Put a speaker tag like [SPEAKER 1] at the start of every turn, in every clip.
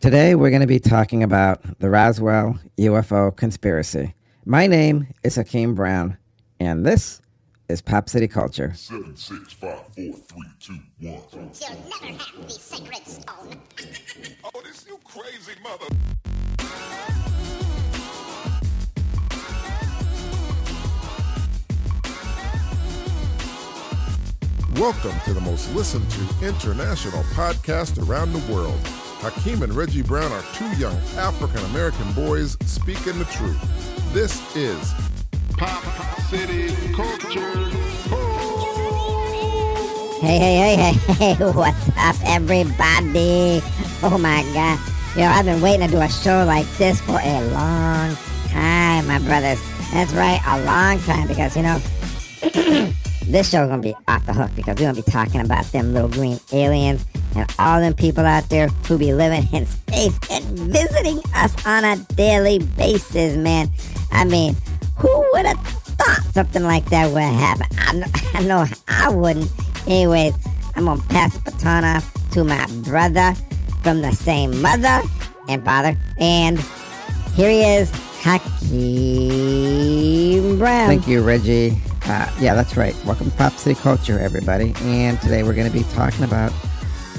[SPEAKER 1] Today, we're going to be talking about the Roswell UFO conspiracy. My name is Hakeem Brown, and this is Pop City Culture.
[SPEAKER 2] Seven, six, five, four, three, two, one.
[SPEAKER 3] You'll never have the sacred stone.
[SPEAKER 2] Oh, this you crazy mother. Welcome to the most listened to international podcast around the world. Hakeem and Reggie Brown are two young African American boys speaking the truth. This is Pop City Culture.
[SPEAKER 4] Hey, hey, hey, hey, hey, what's up, everybody? Oh my god. You know, I've been waiting to do a show like this for a long time, my brothers. That's right, a long time, because, you know, this show's gonna be off the hook because we're gonna be talking about them little green aliens and all them people out there who be living in space and visiting us on a daily basis, man. I mean, who would have thought something like that would happen? I know, I know I wouldn't. Anyways, I'm gonna pass the baton off to my brother from the same mother and father, and here he is, Hakeem Brown.
[SPEAKER 1] Thank you, Reggie. Uh, yeah, that's right. Welcome to Pop City Culture, everybody. And today we're going to be talking about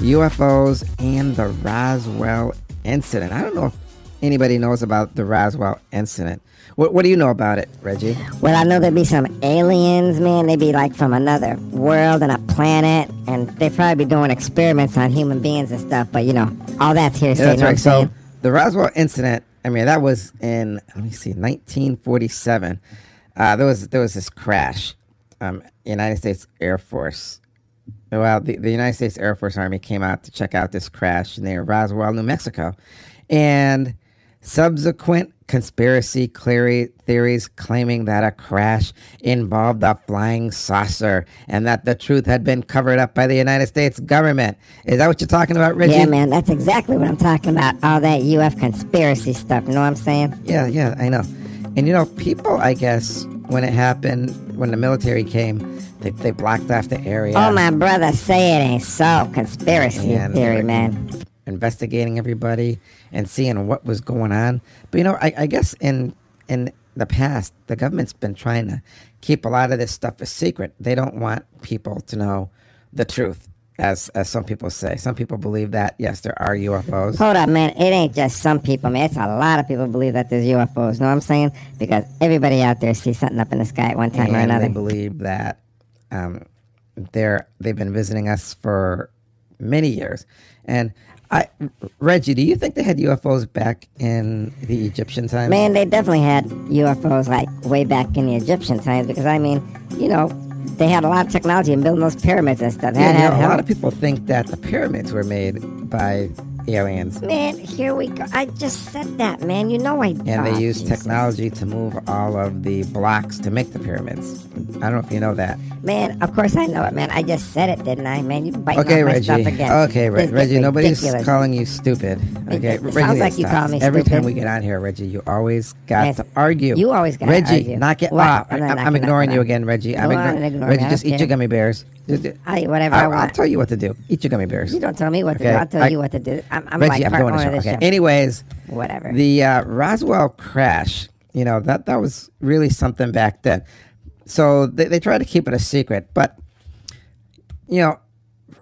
[SPEAKER 1] UFOs and the Roswell incident. I don't know if anybody knows about the Roswell incident. What, what do you know about it, Reggie?
[SPEAKER 4] Well, I know there'd be some aliens, man. They'd be like from another world and a planet, and they'd probably be doing experiments on human beings and stuff. But you know, all that's hearsay.
[SPEAKER 1] Yeah, that's right. So
[SPEAKER 4] saying?
[SPEAKER 1] the Roswell incident. I mean, that was in let me see, 1947. Uh, there was there was this crash. Um, United States Air Force. Well, the, the United States Air Force Army came out to check out this crash near Roswell, New Mexico, and subsequent conspiracy theories claiming that a crash involved a flying saucer and that the truth had been covered up by the United States government. Is that what you're talking about, Reggie?
[SPEAKER 4] Yeah, man, that's exactly what I'm talking about. All that UF conspiracy stuff. You know what I'm saying?
[SPEAKER 1] Yeah, yeah, I know. And you know, people, I guess, when it happened, when the military came, they, they blocked off the area.
[SPEAKER 4] Oh, my brother, say it ain't so. Conspiracy
[SPEAKER 1] And
[SPEAKER 4] theory, man.
[SPEAKER 1] Investigating everybody and seeing what was going on. But you know, I, I guess in in the past, the government's been trying to keep a lot of this stuff a secret. They don't want people to know the truth, as as some people say. Some people believe that yes, there are UFOs.
[SPEAKER 4] Hold up, man. It ain't just some people, man. It's a lot of people believe that there's UFOs. Know what I'm saying? Because everybody out there sees something up in the sky at one time or
[SPEAKER 1] and
[SPEAKER 4] another.
[SPEAKER 1] they believe that um, they're they've been visiting us for many years. And I, Reggie, do you think they had UFOs back in the Egyptian times?
[SPEAKER 4] Man, they definitely had UFOs like way back in the Egyptian times because I mean, you know, they had a lot of technology in building those pyramids and stuff. They
[SPEAKER 1] yeah,
[SPEAKER 4] had-
[SPEAKER 1] you
[SPEAKER 4] had
[SPEAKER 1] know, a lot of people think that the pyramids were made by aliens,
[SPEAKER 4] Man, here we go. I just said that, man. You know I.
[SPEAKER 1] and they used technology to move all of the blocks to make the pyramids. I don't know if you know that.
[SPEAKER 4] Man, of course I know it, man. I just said it, didn't I, man? You biting
[SPEAKER 1] Okay,
[SPEAKER 4] my
[SPEAKER 1] Reggie.
[SPEAKER 4] stuff again.
[SPEAKER 1] Okay, Re-
[SPEAKER 4] This is
[SPEAKER 1] Reggie. Nobody's
[SPEAKER 4] ridiculous.
[SPEAKER 1] calling you stupid. Okay,
[SPEAKER 4] it
[SPEAKER 1] Reggie,
[SPEAKER 4] sounds like you call me
[SPEAKER 1] Every time we get on here, Reggie, you always got
[SPEAKER 4] Man,
[SPEAKER 1] to argue.
[SPEAKER 4] you always gotta
[SPEAKER 1] Reggie,
[SPEAKER 4] argue.
[SPEAKER 1] knock it
[SPEAKER 4] What?
[SPEAKER 1] off.
[SPEAKER 4] I'm
[SPEAKER 1] I'm, I'm ignoring you again, Reggie. I'm
[SPEAKER 4] ignoring on
[SPEAKER 1] ignor-
[SPEAKER 4] me.
[SPEAKER 1] Reggie, just eat your gummy bears. Just-
[SPEAKER 4] eat whatever I,
[SPEAKER 1] I'll, I'll tell you what to do. Eat your gummy bears.
[SPEAKER 4] You don't tell me what to do. I'll tell
[SPEAKER 1] I-
[SPEAKER 4] you what to do. I'm, I'm
[SPEAKER 1] Reggie,
[SPEAKER 4] like
[SPEAKER 1] I'm
[SPEAKER 4] part
[SPEAKER 1] doing the show. Okay.
[SPEAKER 4] show.
[SPEAKER 1] Anyways,
[SPEAKER 4] Whatever.
[SPEAKER 1] the uh, Roswell crash, you know, that, that was really something back then. So they, they tried to keep it a secret. But, you know,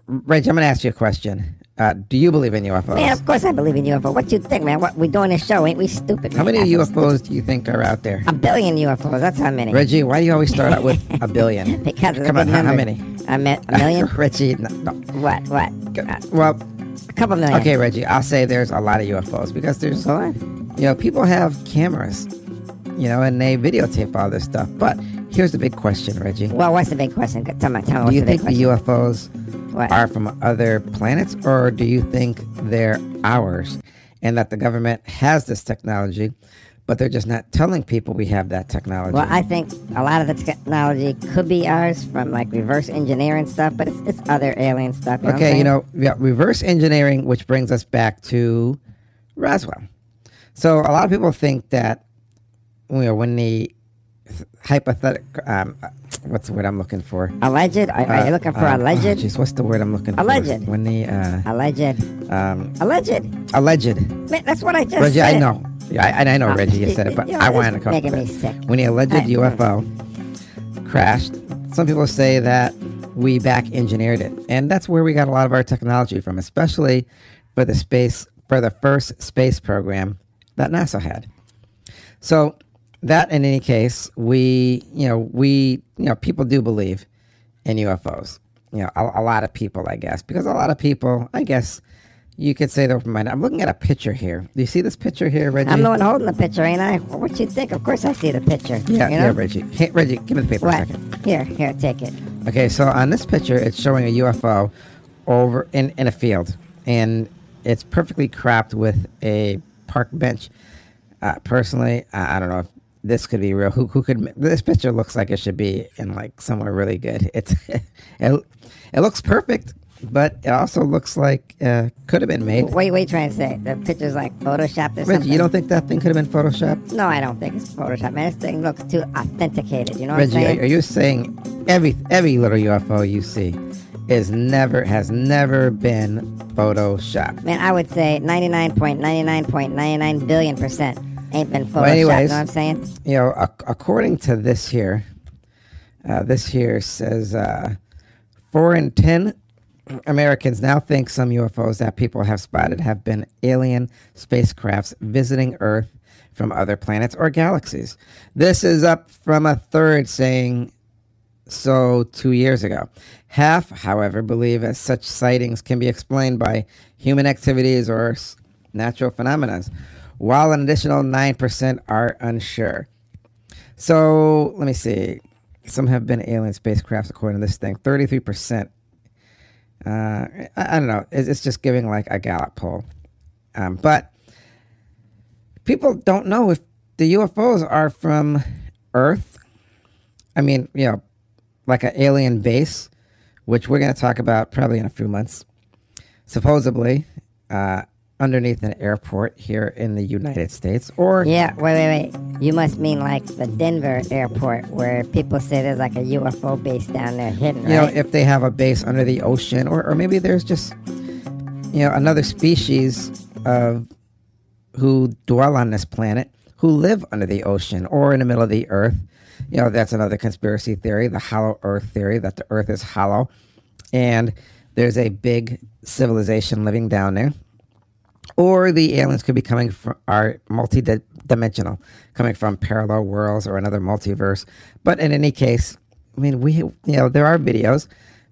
[SPEAKER 1] Reggie, I'm going to ask you a question. Uh, do you believe in UFOs?
[SPEAKER 4] Man, of course I believe in UFO. What do you think, man? What we doing this show? Ain't we stupid?
[SPEAKER 1] How
[SPEAKER 4] man?
[SPEAKER 1] many
[SPEAKER 4] That's
[SPEAKER 1] UFOs do you think are out there?
[SPEAKER 4] A billion UFOs. That's how many.
[SPEAKER 1] Reggie, why do you always start out with a billion?
[SPEAKER 4] Because of
[SPEAKER 1] Come
[SPEAKER 4] the
[SPEAKER 1] on, how, how many?
[SPEAKER 4] I meant a million.
[SPEAKER 1] Reggie, no, no.
[SPEAKER 4] what? What? Uh,
[SPEAKER 1] Well,
[SPEAKER 4] a couple million.
[SPEAKER 1] okay, Reggie, I'll say there's a lot of UFOs because there's,
[SPEAKER 4] a lot.
[SPEAKER 1] you know, people have cameras, you know, and they videotape all this stuff. But here's the big question, Reggie.
[SPEAKER 4] Well, what's the big question? Tell me. Tell me.
[SPEAKER 1] Do you
[SPEAKER 4] the
[SPEAKER 1] think the? UFOs
[SPEAKER 4] What?
[SPEAKER 1] are from other planets, or do you think they're ours, and that the government has this technology, but they're just not telling people we have that technology?
[SPEAKER 4] Well, I think a lot of the technology could be ours from like reverse engineering stuff, but it's, it's other alien stuff. You know
[SPEAKER 1] okay, you know, yeah, reverse engineering, which brings us back to Roswell. So a lot of people think that you know when the hypothetical, um, what's the word I'm looking for?
[SPEAKER 4] Alleged? Are, are you looking for
[SPEAKER 1] Uh, uh,
[SPEAKER 4] alleged?
[SPEAKER 1] oh, Jeez, what's the word I'm looking for?
[SPEAKER 4] Alleged.
[SPEAKER 1] When the uh,
[SPEAKER 4] alleged.
[SPEAKER 1] um,
[SPEAKER 4] Alleged.
[SPEAKER 1] alleged.
[SPEAKER 4] Man, that's what I just
[SPEAKER 1] Reggie,
[SPEAKER 4] said.
[SPEAKER 1] I know. Yeah, I, and I know Reggie, you said it, but I wanted to come.
[SPEAKER 4] making me sick.
[SPEAKER 1] When the alleged UFO crashed, some people say that we back engineered it, and that's where we got a lot of our technology from, especially for the space for the first space program that NASA had. So that, in any case, we you know we you know people do believe in UFOs. You know, a, a lot of people, I guess, because a lot of people, I guess. You could say they're open-minded. I'm looking at a picture here. Do you see this picture here, Reggie?
[SPEAKER 4] I'm the one holding the picture, ain't I? What you think? Of course I see the picture.
[SPEAKER 1] Yeah,
[SPEAKER 4] you know?
[SPEAKER 1] yeah, Reggie. Hey, Reggie, give me the paper a
[SPEAKER 4] What?
[SPEAKER 1] second.
[SPEAKER 4] Here, here, take it.
[SPEAKER 1] Okay, so on this picture, it's showing a UFO over in, in a field, and it's perfectly cropped with a park bench. Uh, personally, I, I don't know if this could be real. Who who could? This picture looks like it should be in like somewhere really good. It's it, it looks perfect, but it also looks like uh, could have been made.
[SPEAKER 4] Are you trying to say? The picture's like photoshopped or
[SPEAKER 1] Reggie,
[SPEAKER 4] something?
[SPEAKER 1] you don't think that thing could have been photoshopped?
[SPEAKER 4] No, I don't think it's photoshopped. Man, this thing looks too authenticated. You know what
[SPEAKER 1] Reggie,
[SPEAKER 4] I'm
[SPEAKER 1] are,
[SPEAKER 4] saying?
[SPEAKER 1] are you saying every every little UFO you see is never has never been photoshopped?
[SPEAKER 4] Man, I would say 99.99.99 billion percent ain't been photoshopped.
[SPEAKER 1] Well, anyways,
[SPEAKER 4] you know what I'm saying?
[SPEAKER 1] You know, ac- according to this here, uh, this here says uh, four in ten Americans now think some UFOs that people have spotted have been alien spacecrafts visiting Earth from other planets or galaxies. This is up from a third saying so two years ago. Half, however, believe that such sightings can be explained by human activities or natural phenomena, while an additional 9% are unsure. So let me see. Some have been alien spacecrafts, according to this thing. 33%. Uh, I, I don't know. It's, it's just giving like a Gallup poll. Um, but people don't know if the UFOs are from Earth. I mean, you know, like an alien base, which we're going to talk about probably in a few months. Supposedly, uh, underneath an airport here in the United States, or
[SPEAKER 4] Yeah, wait, wait, wait. You must mean like the Denver airport where people say there's like a UFO base down there hidden,
[SPEAKER 1] you know, if they have a base under the ocean, or, or maybe there's just, you know, another species of who dwell on this planet who live under the ocean or in the middle of the earth. You know, that's another conspiracy theory, the hollow earth theory, that the earth is hollow and there's a big civilization living down there. Or the aliens could be coming from are multi-dimensional, coming from parallel worlds or another multiverse. But in any case, I mean, we you know there are videos.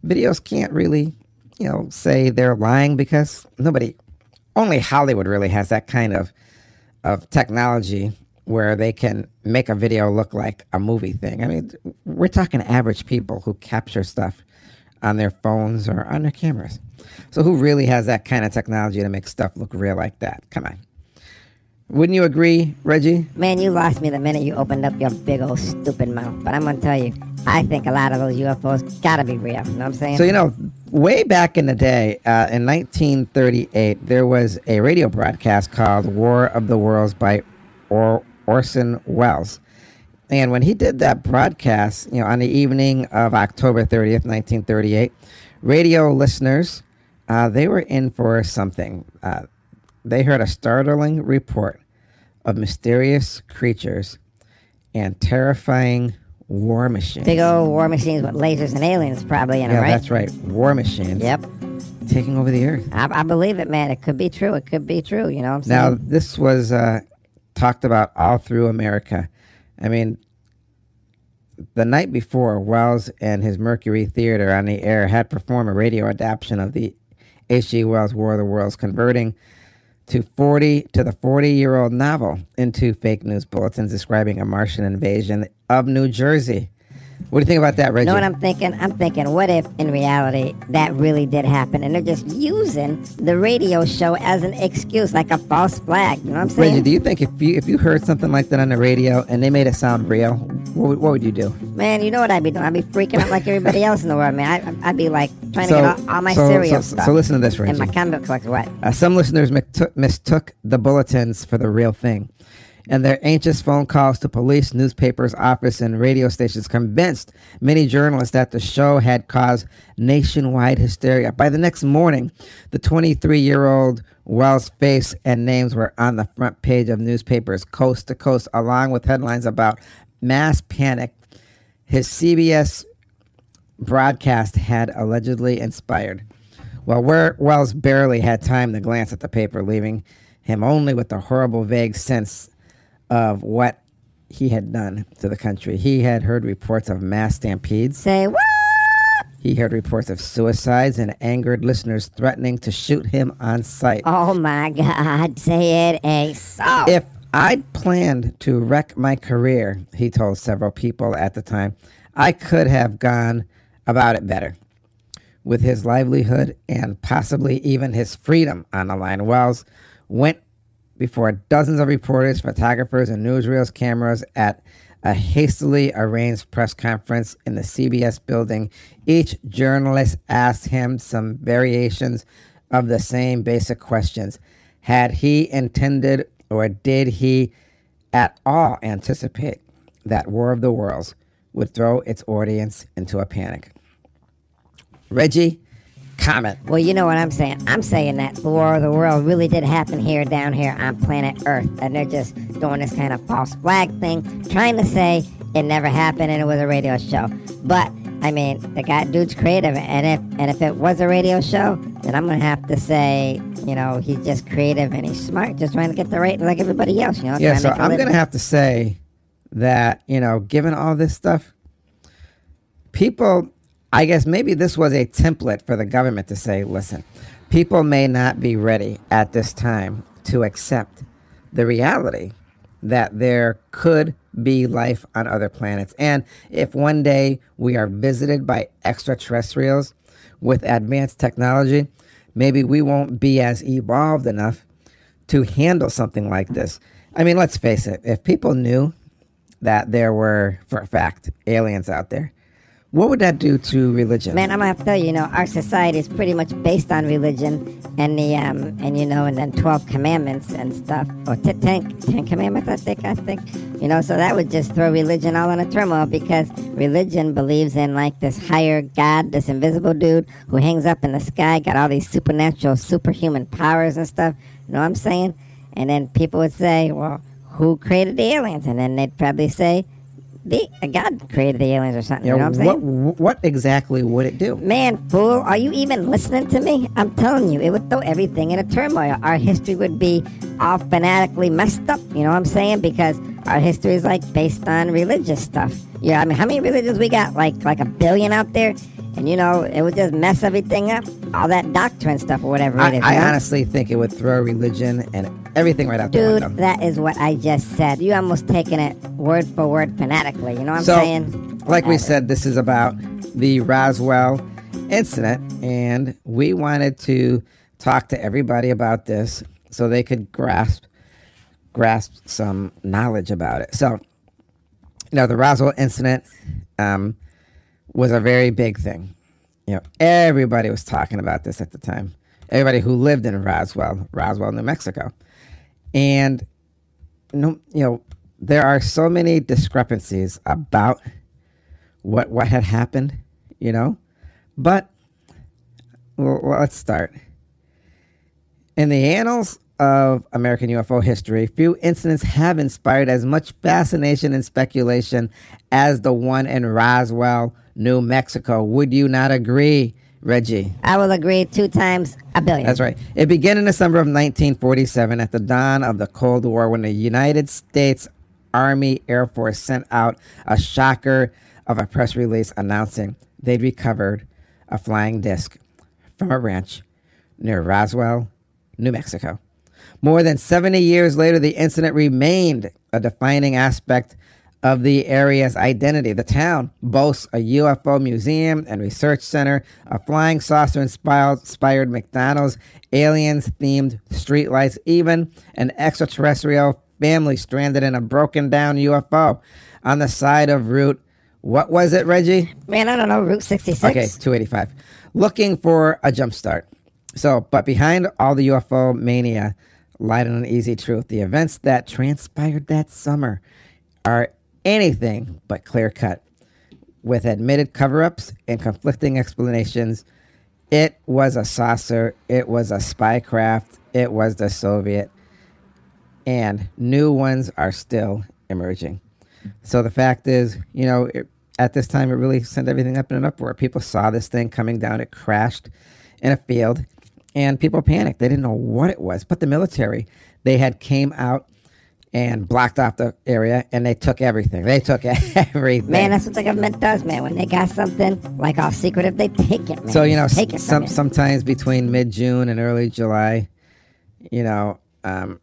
[SPEAKER 1] Videos can't really, you know, say they're lying because nobody, only Hollywood really has that kind of of technology where they can make a video look like a movie thing. I mean, we're talking average people who capture stuff on their phones or on their cameras. So who really has that kind of technology to make stuff look real like that? Come on. Wouldn't you agree, Reggie?
[SPEAKER 4] Man, you lost me the minute you opened up your big old stupid mouth. But I'm gonna tell you, I think a lot of those UFOs gotta be real. You know what I'm saying?
[SPEAKER 1] So you know, way back in the day, uh, in 1938, there was a radio broadcast called "War of the Worlds" by or- Orson Welles, and when he did that broadcast, you know, on the evening of October 30th, 1938, radio listeners, uh, they were in for something. Uh, they heard a startling report of mysterious creatures and terrifying war machines.
[SPEAKER 4] Big old war machines with lasers and aliens probably in
[SPEAKER 1] yeah,
[SPEAKER 4] them, right?
[SPEAKER 1] that's right. War machines.
[SPEAKER 4] Yep.
[SPEAKER 1] taking over the earth.
[SPEAKER 4] I, I believe it, man. It could be true. It could be true. You know what I'm
[SPEAKER 1] Now, this was uh, talked about all through America. I mean, the night before, Welles and his Mercury Theater on the air had performed a radio adaptation of the H.G. Wells' War of the Worlds, converting to 40 to the 40 year old novel into fake news bulletins describing a Martian invasion of New Jersey. What do you think about that,
[SPEAKER 4] You
[SPEAKER 1] Reggie?
[SPEAKER 4] know what I'm thinking? I'm thinking, what if in reality that really did happen and they're just using the radio show as an excuse, like a false flag? You know what I'm saying?
[SPEAKER 1] Reggie, do you think if you if you heard something like that on the radio and they made it sound real, what, would- what would you do?
[SPEAKER 4] Man, you know what I'd be doing? I'd be freaking out like everybody else in the world, man. I, I'd be like trying
[SPEAKER 1] So-
[SPEAKER 4] to get all, all my
[SPEAKER 1] so-
[SPEAKER 4] cereal
[SPEAKER 1] so-
[SPEAKER 4] stuff
[SPEAKER 1] so listen to this, Rachel.
[SPEAKER 4] and my
[SPEAKER 1] Reggie.
[SPEAKER 4] comic books. What?
[SPEAKER 1] Uh, some listeners mistook, mistook the bulletins for the real thing. And their anxious phone calls to police, newspapers, office, and radio stations convinced many journalists that the show had caused nationwide hysteria. By the next morning, the 23 year old Welles' face and names were on the front page of newspapers coast to coast, along with headlines about mass panic. His CBS broadcast had allegedly inspired. Well, Welles barely had time to glance at the paper, leaving him only with a horrible, vague sense of what he had done to the country. He had heard reports of mass stampedes.
[SPEAKER 4] Say what?
[SPEAKER 1] He heard reports of suicides and angered listeners threatening to shoot him on sight.
[SPEAKER 4] Oh my God, say it a so.
[SPEAKER 1] If I'd planned to wreck my career, he told several people at the time, I could have gone about it better. With his livelihood and possibly even his freedom on the line, Welles went before dozens of reporters, photographers, and newsreels cameras at a hastily arranged press conference in the CBS building. Each journalist asked him some variations of the same basic questions. Had he intended or did he at all anticipate that War of the Worlds would throw its audience into a panic? Reggie, comment.
[SPEAKER 4] Well, you know what I'm saying. I'm saying that the War of the World really did happen here, down here on planet Earth, and they're just doing this kind of false flag thing, trying to say it never happened and it was a radio show. But I mean, the guy dude's creative, and if and if it was a radio show, then I'm gonna have to say, you know, he's just creative and he's smart, just trying to get the rating like everybody else. You know.
[SPEAKER 1] Yeah. So I'm gonna have to say that you know, given all this stuff, people I guess maybe this was a template for the government to say, listen, people may not be ready at this time to accept the reality that there could be life on other planets. And if one day we are visited by extraterrestrials with advanced technology, maybe we won't be as evolved enough to handle something like this. I mean, let's face it, if people knew that there were, for a fact, aliens out there, what would that do to religion?
[SPEAKER 4] Man, I'm gonna have to tell you, you know, our society is pretty much based on religion and the um and you know and then twelve commandments and stuff or t- ten, ten commandments. I think I think you know. So that would just throw religion all in a turmoil because religion believes in like this higher God, this invisible dude who hangs up in the sky, got all these supernatural, superhuman powers and stuff. You know what I'm saying? And then people would say, well, who created the aliens? And then they'd probably say the God created the aliens or something.
[SPEAKER 1] Yeah,
[SPEAKER 4] you know what I'm saying?
[SPEAKER 1] What, what exactly would it do?
[SPEAKER 4] Man, fool, are you even listening to me? I'm telling you, it would throw everything in a turmoil. Our history would be all fanatically messed up. You know what I'm saying? Because our history is like based on religious stuff. Yeah, I mean, how many religions we got? Like like a billion out there. And you know, it would just mess everything up. All that doctrine stuff or whatever
[SPEAKER 1] I,
[SPEAKER 4] it is.
[SPEAKER 1] I
[SPEAKER 4] you know?
[SPEAKER 1] honestly think it would throw religion and everything right out the
[SPEAKER 4] Dude,
[SPEAKER 1] window.
[SPEAKER 4] that is what I just said. You almost taking it word for word fanatically. You know what I'm
[SPEAKER 1] so,
[SPEAKER 4] saying?
[SPEAKER 1] like we said, this is about the Roswell incident, and we wanted to talk to everybody about this so they could grasp grasp some knowledge about it. So, you know, the Roswell incident um, was a very big thing. You know, everybody was talking about this at the time. Everybody who lived in Roswell, Roswell, New Mexico, and no, you know, there are so many discrepancies about what what had happened. You know, but well, let's start. In the annals of American UFO history, few incidents have inspired as much fascination and speculation as the one in Roswell, New Mexico. Would you not agree, Reggie?
[SPEAKER 4] I will agree two times a billion.
[SPEAKER 1] That's right. It began in the summer of 1947 at the dawn of the Cold War when the United States Army Air Force sent out a shocker of a press release announcing they'd recovered a flying disc from a ranch near Roswell, New Mexico. More than 70 years later, the incident remained a defining aspect of the area's identity. The town boasts a UFO museum and research center, a flying saucer inspired, McDonald's, aliens themed streetlights, even an extraterrestrial family stranded in a broken down UFO on the side of Route. What was it, Reggie?
[SPEAKER 4] Man, I don't know, Route 66.
[SPEAKER 1] Okay, 285. Looking for a jump start. So, but behind all the UFO mania on an Easy Truth. The events that transpired that summer are anything but clear cut. With admitted cover ups and conflicting explanations, it was a saucer, it was a spy craft, it was the Soviet, and new ones are still emerging. So the fact is, you know, it, at this time, it really sent everything up in an uproar. People saw this thing coming down, it crashed in a field, and people panicked. They didn't know what it was, but the military, they had came out and blocked off the area and they took everything. They took everything.
[SPEAKER 4] Man, that's what the government does, man. When they got something like all secretive, they take it, man.
[SPEAKER 1] So you know,
[SPEAKER 4] take it
[SPEAKER 1] some sometimes between mid June and early July, you know, um,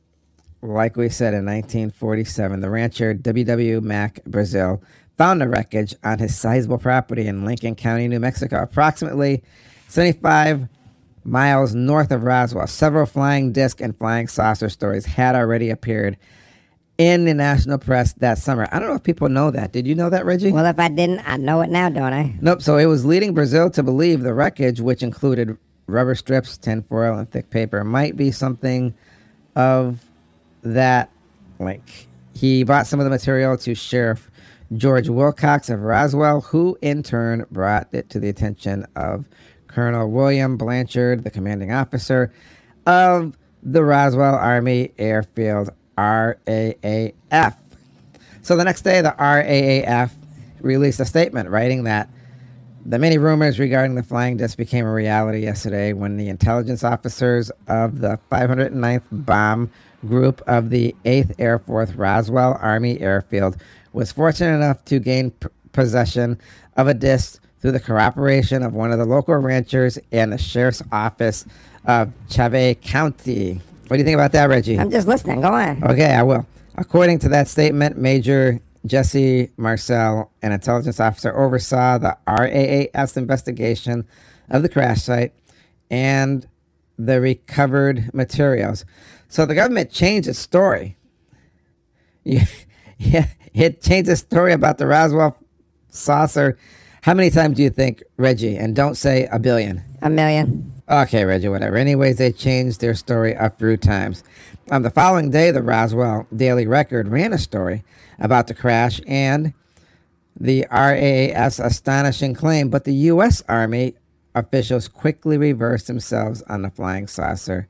[SPEAKER 1] like we said in 1947, the rancher W.W. Mac Brazel found the wreckage on his sizable property in Lincoln County, New Mexico, approximately 75 miles north of Roswell. Several flying disc and flying saucer stories had already appeared in the national press that summer. I don't know if people know that. Did you know that, Reggie?
[SPEAKER 4] Well, if I didn't, I know it now, don't I?
[SPEAKER 1] Nope. So it was leading Brazel to believe the wreckage, which included rubber strips, tinfoil, and thick paper, might be something of that link. He bought some of the material to Sheriff George Wilcox of Roswell, who in turn brought it to the attention of Colonel William Blanchard, the commanding officer of the Roswell Army Airfield RAAF. So the next day, the RAAF released a statement writing that the many rumors regarding the flying disc became a reality yesterday when the intelligence officers of the 509th Bomb Group of the 8th Air Force Roswell Army Airfield was fortunate enough to gain p- possession of a disc through the cooperation of one of the local ranchers and the sheriff's office of Chaves County. What do you think about that, Reggie?
[SPEAKER 4] I'm just listening. Go on.
[SPEAKER 1] Okay, I will. According to that statement, Major Jesse Marcel, an intelligence officer, oversaw the RAAF's investigation of the crash site and the recovered materials. So the government changed its story. Yeah, yeah, it changed its story about the Roswell saucer. How many times do you think, Reggie? And don't say a billion.
[SPEAKER 4] A million.
[SPEAKER 1] Okay, Reggie, whatever. Anyways, they changed their story a few times. Um, the following day, the Roswell Daily Record ran a story about the crash and the RAAF's astonishing claim, but the U.S. Army officials quickly reversed themselves on the flying saucer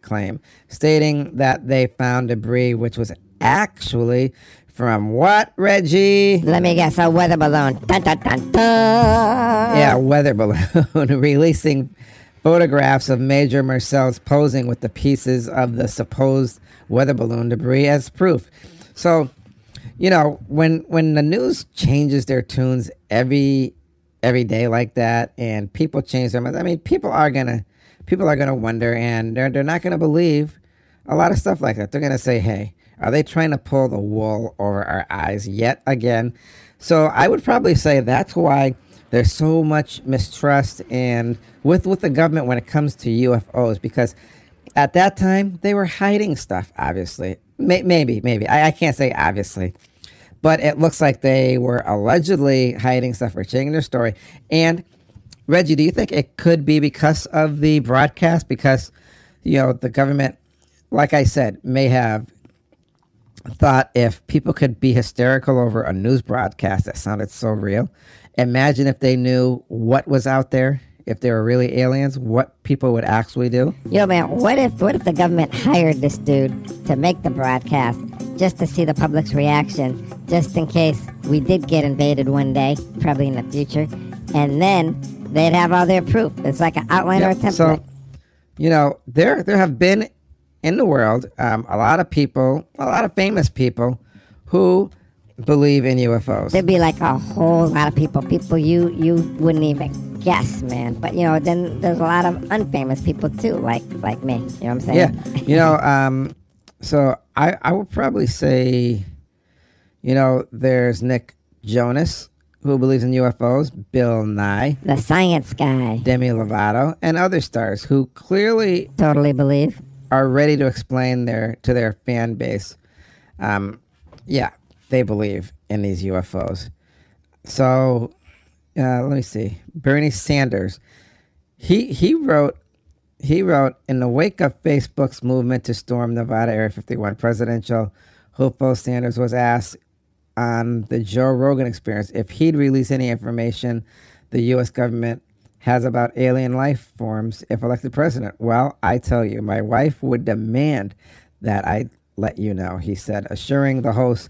[SPEAKER 1] claim, stating that they found debris which was actually from what, Reggie?
[SPEAKER 4] Let me guess. A weather balloon. Dun, dun, dun, dun.
[SPEAKER 1] Yeah, weather balloon releasing photographs of Major Marcel's posing with the pieces of the supposed weather balloon debris as proof. So, you know, when when the news changes their tunes every every day like that, and people change their minds, I mean, people are gonna people are gonna wonder, and they're they're not gonna believe a lot of stuff like that. They're gonna say, "Hey, are they trying to pull the wool over our eyes yet again?" So I would probably say that's why there's so much mistrust and with with the government when it comes to UFOs because at that time they were hiding stuff. Obviously, May, maybe maybe I, I can't say obviously, but it looks like they were allegedly hiding stuff or changing their story. And Reggie, do you think it could be because of the broadcast? Because you know the government, like I said, may have thought if people could be hysterical over a news broadcast that sounded so real, imagine if they knew what was out there, if they were really aliens, what people would actually do.
[SPEAKER 4] Yo, man, what if what if the government hired this dude to make the broadcast just to see the public's reaction, just in case we did get invaded one day, probably in the future, and then they'd have all their proof. It's like an outline or a template.
[SPEAKER 1] So, you know, there there have been in the world um, a lot of people, a lot of famous people who believe in UFOs.
[SPEAKER 4] There'd be like a whole lot of people, people you you wouldn't even guess, man. But you know, then there's a lot of unfamous people too, like like me. You know what I'm saying?
[SPEAKER 1] Yeah, you know, um, so I I would probably say, you know, there's Nick Jonas who believes in UFOs, Bill Nye,
[SPEAKER 4] The science guy.
[SPEAKER 1] Demi Lovato, and other stars who clearly
[SPEAKER 4] Totally believe.
[SPEAKER 1] Are ready to explain their to their fan base. Um, yeah, they believe in these UFOs. So uh, let me see. Bernie Sanders, he he wrote he wrote In the wake of Facebook's movement to storm Nevada Area 51 presidential, hopeful Sanders was asked on the Joe Rogan experience if he'd release any information the U.S. government has about alien life forms if elected president. Well, I tell you, my wife would demand that I let you know, he said, assuring the host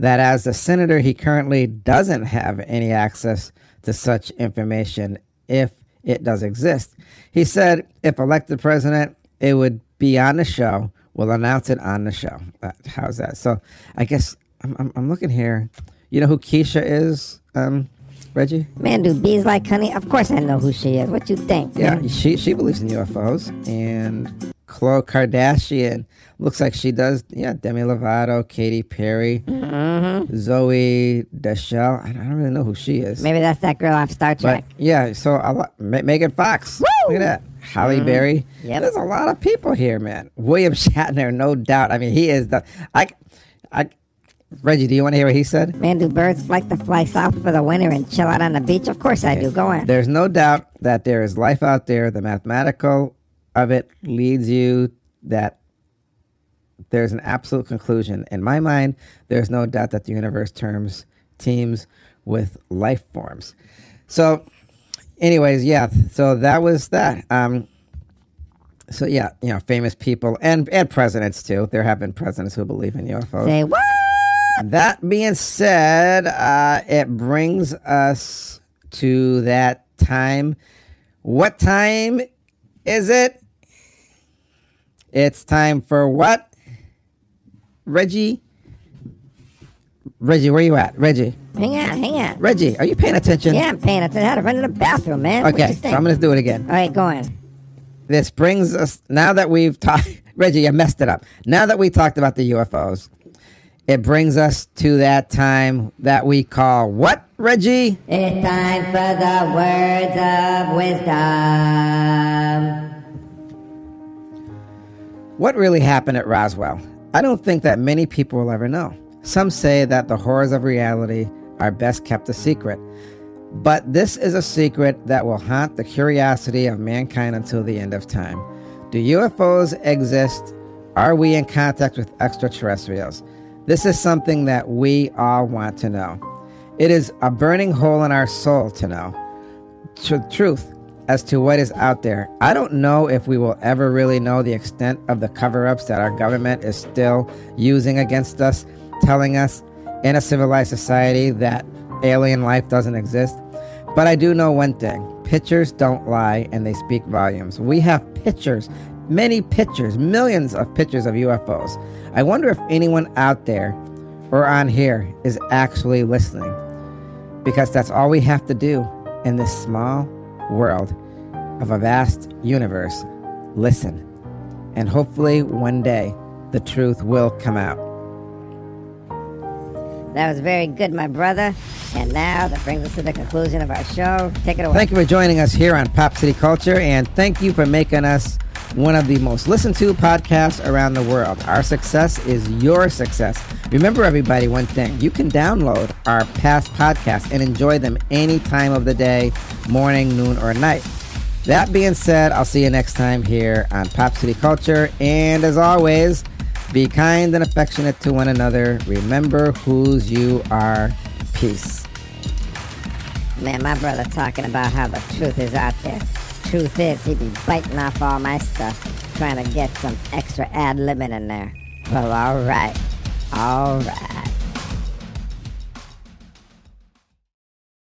[SPEAKER 1] that as a senator, he currently doesn't have any access to such information if it does exist. He said, if elected president, it would be on the show. We'll announce it on the show. Uh, how's that? So I guess I'm, I'm, I'm looking here. You know who Kesha is, um, Reggie?
[SPEAKER 4] Man, do bees like honey? Of course I know who she is. What you think?
[SPEAKER 1] Yeah,
[SPEAKER 4] man?
[SPEAKER 1] she she believes in UFOs, and Khloe Kardashian looks like she does. Yeah, Demi Lovato, Katy Perry, mm-hmm. Zooey Deschanel. I don't really know who she is.
[SPEAKER 4] Maybe that's that girl off Star
[SPEAKER 1] But
[SPEAKER 4] Trek.
[SPEAKER 1] yeah, so a lot, Ma- Megan Fox. Look at that. Halle mm-hmm. Berry.
[SPEAKER 4] Yep.
[SPEAKER 1] There's a lot of people here, man. William Shatner, no doubt. I mean, he is the. I, I, Reggie, do you want to hear what he said?
[SPEAKER 4] Man, do birds like to fly south for the winter and chill out on the beach? Of course I do. Go on.
[SPEAKER 1] There's no doubt that there is life out there. The mathematical of it leads you that there's an absolute conclusion. In my mind, there's no doubt that the universe terms teams with life forms. So, anyways, yeah. So that was that. Um, so yeah, you know, famous people and and presidents too. There have been presidents who believe in UFOs.
[SPEAKER 4] Say what?
[SPEAKER 1] That being said, uh, it brings us to that time. What time is it? It's time for what? Reggie? Reggie, where you at? Reggie?
[SPEAKER 4] Hang on, hang on.
[SPEAKER 1] Reggie, are you paying attention?
[SPEAKER 4] Yeah, I'm paying attention. I had to run to the bathroom, man.
[SPEAKER 1] Okay, so? I'm going to do it again.
[SPEAKER 4] All right, go on.
[SPEAKER 1] This brings us, now that we've talked, Reggie, I messed it up. Now that we talked about the UFOs, it brings us to that time that we call what, Reggie?
[SPEAKER 4] It's time for the words of wisdom.
[SPEAKER 1] What really happened at Roswell? I don't think that many people will ever know. Some say that the horrors of reality are best kept a secret. But this is a secret that will haunt the curiosity of mankind until the end of time. Do UFOs exist? Are we in contact with extraterrestrials? This is something that we all want to know. It is a burning hole in our soul to know tr- truth as to what is out there. I don't know if we will ever really know the extent of the cover ups that our government is still using against us, telling us in a civilized society that alien life doesn't exist. But I do know one thing pictures don't lie and they speak volumes. We have pictures, many pictures, millions of pictures of UFOs. I wonder if anyone out there or on here is actually listening because that's all we have to do in this small world of a vast universe. Listen, and hopefully one day the truth will come out.
[SPEAKER 4] That was very good, my brother. And now that brings us to the conclusion of our show. Take it away.
[SPEAKER 1] Thank you for joining us here on Pop City Culture, and thank you for making us one of the most listened to podcasts around the world. Our success is your success. Remember, everybody, one thing you can download our past podcasts and enjoy them any time of the day, morning, noon, or night. That being said, I'll see you next time here on Pop City Culture, and as always, be kind and affectionate to one another. Remember whose you are. Peace.
[SPEAKER 4] Man, my brother talking about how the truth is out there. Truth is, he be biting off all my stuff, trying to get some extra ad libbing in there. Well, all right. All right.